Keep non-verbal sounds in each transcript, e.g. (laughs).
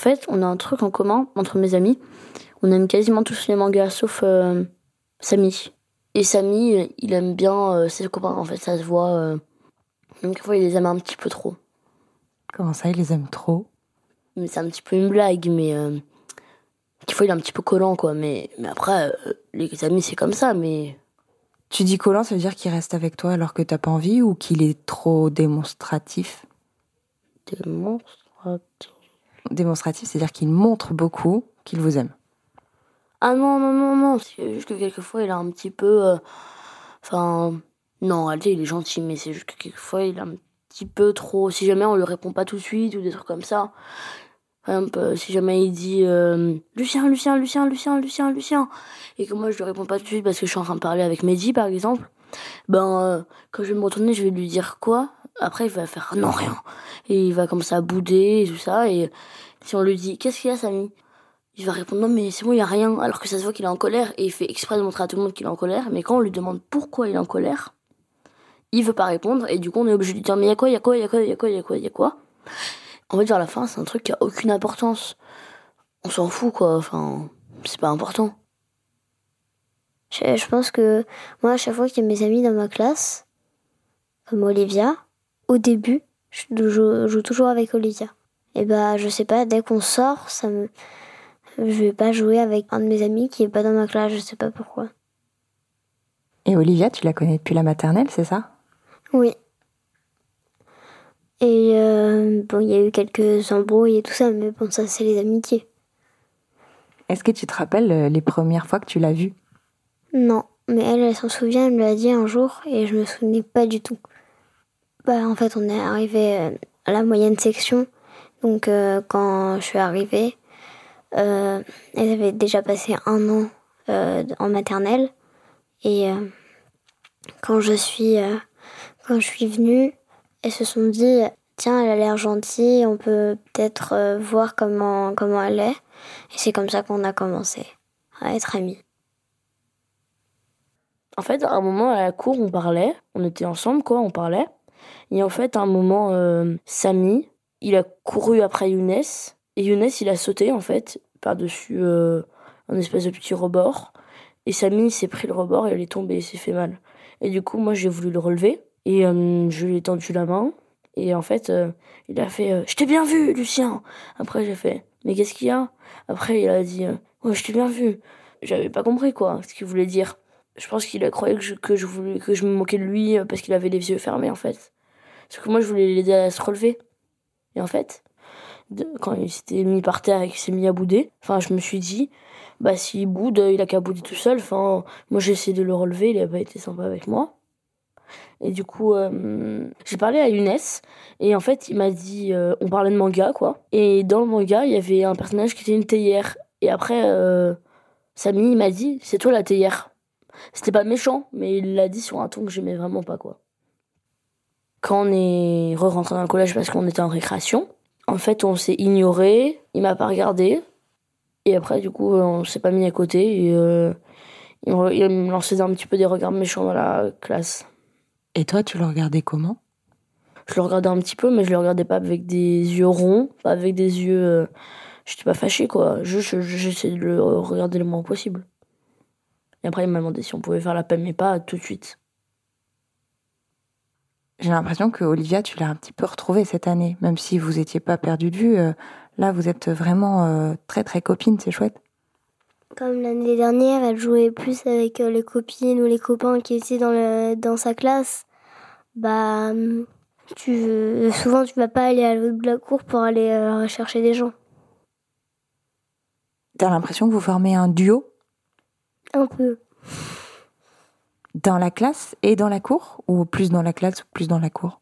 fait, on a un truc en commun entre mes amis. On aime quasiment tous les mangas, sauf euh, Samy. Et Samy, il aime bien euh, ses copains, en fait, ça se voit. Euh. Donc, il les aime un petit peu trop. Comment ça, il les aime trop? Mais c'est un petit peu une blague, mais. Euh, des fois, il est un petit peu collant, quoi. Mais, mais après, euh, les amis, c'est comme ça, mais. Tu dis collant, ça veut dire qu'il reste avec toi alors que t'as pas envie ou qu'il est trop démonstratif? Démonstratif. Démonstratif, c'est-à-dire qu'il montre beaucoup qu'il vous aime. Ah non, non, non, non. C'est juste que quelquefois, il est un petit peu. euh, Enfin. non, en il est gentil, mais c'est juste que quelquefois, il est un petit peu trop. Si jamais on lui répond pas tout de suite ou des trucs comme ça. Par exemple, euh, si jamais il dit euh, Lucien, Lucien, Lucien, Lucien, Lucien, Lucien, et que moi je lui réponds pas tout de suite parce que je suis en train de parler avec Mehdi par exemple, ben quand je vais me retourner, je vais lui dire quoi? Après, il va faire non, rien. Et il va commencer à bouder et tout ça. Et si on lui dit Qu'est-ce qu'il y a, Samy? Il va répondre non mais c'est bon il y a rien alors que ça se voit qu'il est en colère et il fait exprès de montrer à tout le monde qu'il est en colère mais quand on lui demande pourquoi il est en colère il veut pas répondre et du coup on est obligé de dire mais il y a quoi il y a quoi il y a quoi il y a quoi il y a quoi il y a quoi? En fait vers la fin c'est un truc qui a aucune importance on s'en fout quoi enfin c'est pas important Je, je pense que moi, à chaque fois qu'il y a mes amis dans ma classe, comme Olivia, au début, je joue, joue toujours avec Olivia. Et bah, je sais pas, dès qu'on sort, ça me. Je vais pas jouer avec un de mes amis qui est pas dans ma classe, je sais pas pourquoi. Et Olivia, tu la connais depuis la maternelle, c'est ça? Oui. Et euh, bon, il y a eu quelques embrouilles et tout ça, mais bon, ça, c'est les amitiés. Est-ce que tu te rappelles euh, les premières fois que tu l'as vue? Non, mais elle, elle s'en souvient, elle me l'a dit un jour et je me souvenais pas du tout. Bah, en fait, on est arrivé euh, à la moyenne section. Donc, euh, quand je suis arrivée, euh, elles avaient déjà passé un an euh, en maternelle. Et quand je suis quand je suis venue, elles se sont dit tiens, elle a l'air gentille, on peut peut-être voir comment comment elle est. Et c'est comme ça qu'on a commencé à être amis. En fait, à un moment à la cour, on parlait, on était ensemble, quoi, on parlait. Et en fait, à un moment, euh, Samy, il a couru après Younes. Et Younes, il a sauté, en fait, par-dessus euh, un espèce de petit rebord. Et Samy, s'est pris le rebord et il est tombé, il s'est fait mal. Et du coup, moi, j'ai voulu le relever. Et euh, je lui ai tendu la main. Et en fait, il a fait Je t'ai bien vu, Lucien Après, j'ai fait Mais qu'est-ce qu'il y a? Après, il a dit Ouais, je t'ai bien vu. J'avais pas compris, quoi, ce qu'il voulait dire. Je pense qu'il a croyé que je, que je voulais que je me moquais de lui parce qu'il avait les yeux fermés en fait. Sauf que moi je voulais l'aider à se relever. Et en fait, quand il s'était mis par terre et qu'il s'est mis à bouder, enfin je me suis dit, bah s'il boude, il a qu'à bouder tout seul. Enfin, moi j'ai essayé de le relever, il a pas été sympa avec moi. Et du coup, euh, j'ai parlé à Younes et en fait il m'a dit, euh, on parlait de manga quoi. Et dans le manga il y avait un personnage qui était une théière. Et après, euh, Samy il m'a dit, c'est toi la théière. C'était pas méchant, mais il l'a dit sur un ton que j'aimais vraiment pas, quoi. Quand on est re-rentré dans le collège parce qu'on était en récréation, en fait, on s'est ignoré, il m'a pas regardé, et après, du coup, on s'est pas mis à côté, et euh, il me il me lançait un petit peu des regards méchants dans la classe. Et toi, tu le regardais comment? Je le regardais un petit peu, mais je le regardais pas avec des yeux ronds, pas avec des yeux. euh, J'étais pas fâché, quoi. Juste, je- j'essayais de le regarder le moins possible. Et après, il m'a demandé si on pouvait faire la paix, mais pas tout de suite. J'ai l'impression que Olivia, tu l'as un petit peu retrouvée cette année, même si vous étiez pas perdu de vue. euh, là, vous êtes vraiment euh, très très copines, c'est chouette. Comme l'année dernière, elle jouait plus avec euh, les copines ou les copains qui étaient dans, le, dans sa classe. Bah, hum, tu, souvent tu vas pas aller à l'autre de la cour pour aller euh, rechercher des gens. T'as l'impression que vous formez un duo? Un peu. Dans la classe et dans la cour Ou plus dans la classe ou plus dans la cour?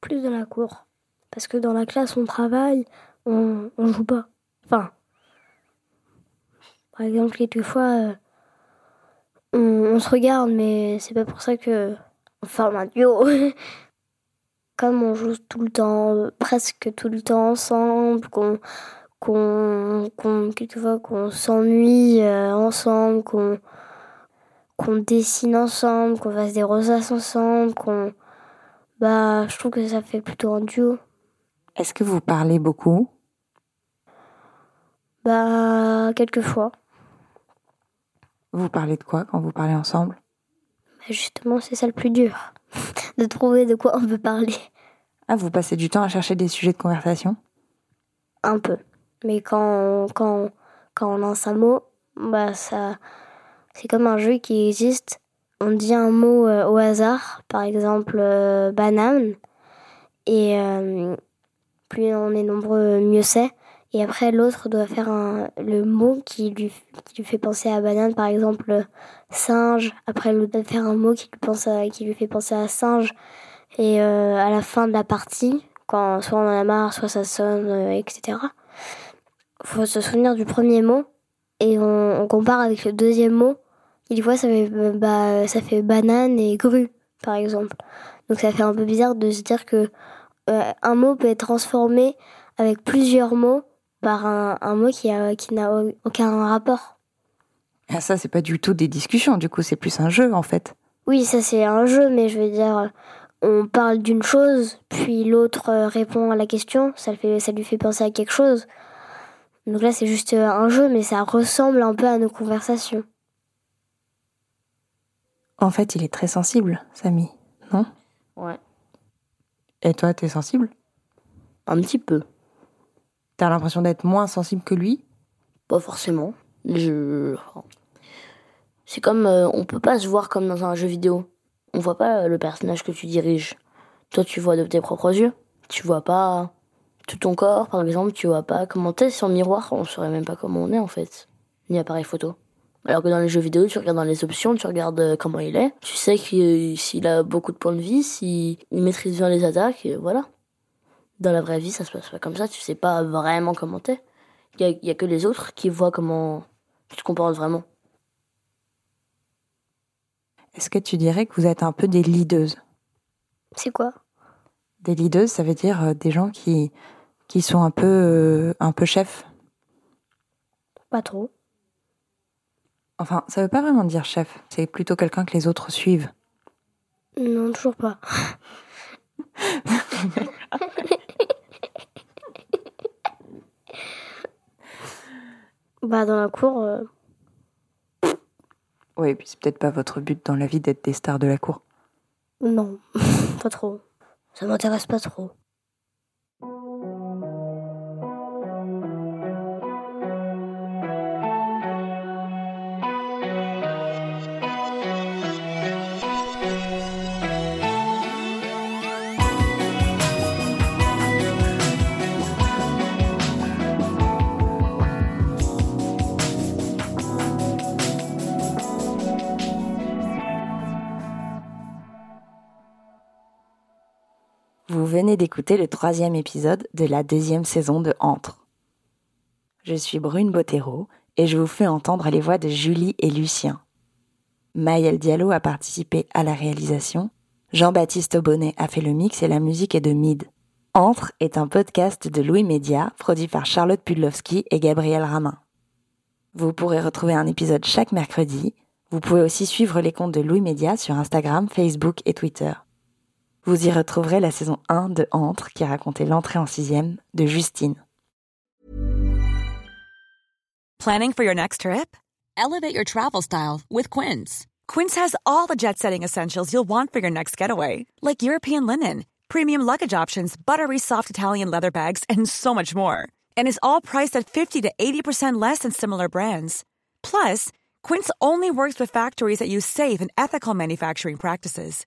Plus dans la cour. Parce que dans la classe, on travaille, on, on joue pas. Enfin, par exemple, quelquefois, euh, on, se regarde, mais c'est pas pour ça que on forme un duo. (laughs) Comme on joue tout le temps, presque tout le temps ensemble, qu'on qu'on qu'on qu'on s'ennuie euh, ensemble, qu'on qu'on dessine ensemble, qu'on fasse des rosaces ensemble, qu'on bah je trouve que ça fait plutôt un duo. Est-ce que vous parlez beaucoup? Bah, quelquefois. Vous parlez de quoi quand vous parlez ensemble? Bah, justement, c'est ça le plus dur. (laughs) de trouver de quoi on peut parler. Ah, vous passez du temps à chercher des sujets de conversation? Un peu. Mais quand, quand, quand on lance un mot, bah ça, c'est comme un jeu qui existe. On dit un mot euh, au hasard, par exemple euh, banane, et euh, plus on est nombreux, mieux c'est. Et après, l'autre doit faire le mot qui lui, fait penser à banane, par exemple singe. Après, l'autre doit faire un mot qui lui, fait penser à singe. Et à la fin de la partie, quand soit on en a marre, soit ça sonne, etc. Faut se souvenir du premier mot et on, compare avec le deuxième mot. Des fois, ça fait, bah, ça fait banane et grue, par exemple. Donc ça fait un peu bizarre de se dire que euh, un mot peut être transformé avec plusieurs mots par un, un mot qui n'a qui aucun rapport. Ah, ça, c'est pas du tout des discussions, du coup, c'est plus un jeu, en fait. Oui, ça, c'est un jeu, mais je veux dire, on parle d'une chose, puis l'autre répond à la question, ça, le fait, ça lui fait penser à quelque chose. Donc là, c'est juste un jeu, mais ça ressemble un peu à nos conversations. En fait, il est très sensible, Samy, non? Ouais. Et toi, t'es sensible? Un petit peu. T'as l'impression d'être moins sensible que lui? Pas forcément. Je... C'est comme... Euh, on peut pas se voir comme dans un jeu vidéo. On voit pas le personnage que tu diriges. Toi, tu vois de tes propres yeux. Tu vois pas tout ton corps, par exemple, tu vois pas comment t'es sur le miroir, on saurait même pas comment on est en fait, ni appareil photo. Alors que dans les jeux vidéo, tu regardes dans les options, tu regardes comment il est, tu sais que s'il a beaucoup de points de vie, s'il maîtrise bien les attaques, et voilà. Dans la vraie vie, ça se passe pas comme ça, tu sais pas vraiment comment t'es. Il y, y a, que les autres qui voient comment tu te comportes vraiment. Est-ce que tu dirais que vous êtes un peu des leaders C'est quoi? Des leaders, ça veut dire des gens qui, qui sont un peu, euh, un peu chefs? Pas trop. Enfin, ça veut pas vraiment dire chef, c'est plutôt quelqu'un que les autres suivent. Non, toujours pas. bah, dans la cour. Euh... Oui, et puis c'est peut-être pas votre but dans la vie d'être des stars de la cour. Non, (laughs) pas trop. Ça m'intéresse pas trop. Vous venez d'écouter le troisième épisode de la deuxième saison de Entre. Je suis Brune Bottero et je vous fais entendre les voix de Julie et Lucien. Maëlle Diallo a participé à la réalisation, Jean-Baptiste Aubonnet a fait le mix et la musique est de Mid. Entre est un podcast de Louis Média produit par Charlotte Pudlowski et Gabriel Ramin. Vous pourrez retrouver un épisode chaque mercredi. Vous pouvez aussi suivre les comptes de Louis Média sur Instagram, Facebook et Twitter. Vous y retrouverez la saison 1 de Entre qui racontait l'entrée en sixième de Justine. Planning for your next trip? Elevate your travel style with Quince. Quince has all the jet setting essentials you'll want for your next getaway, like European linen, premium luggage options, buttery soft Italian leather bags, and so much more. And is all priced at 50 to 80% less than similar brands. Plus, Quince only works with factories that use safe and ethical manufacturing practices.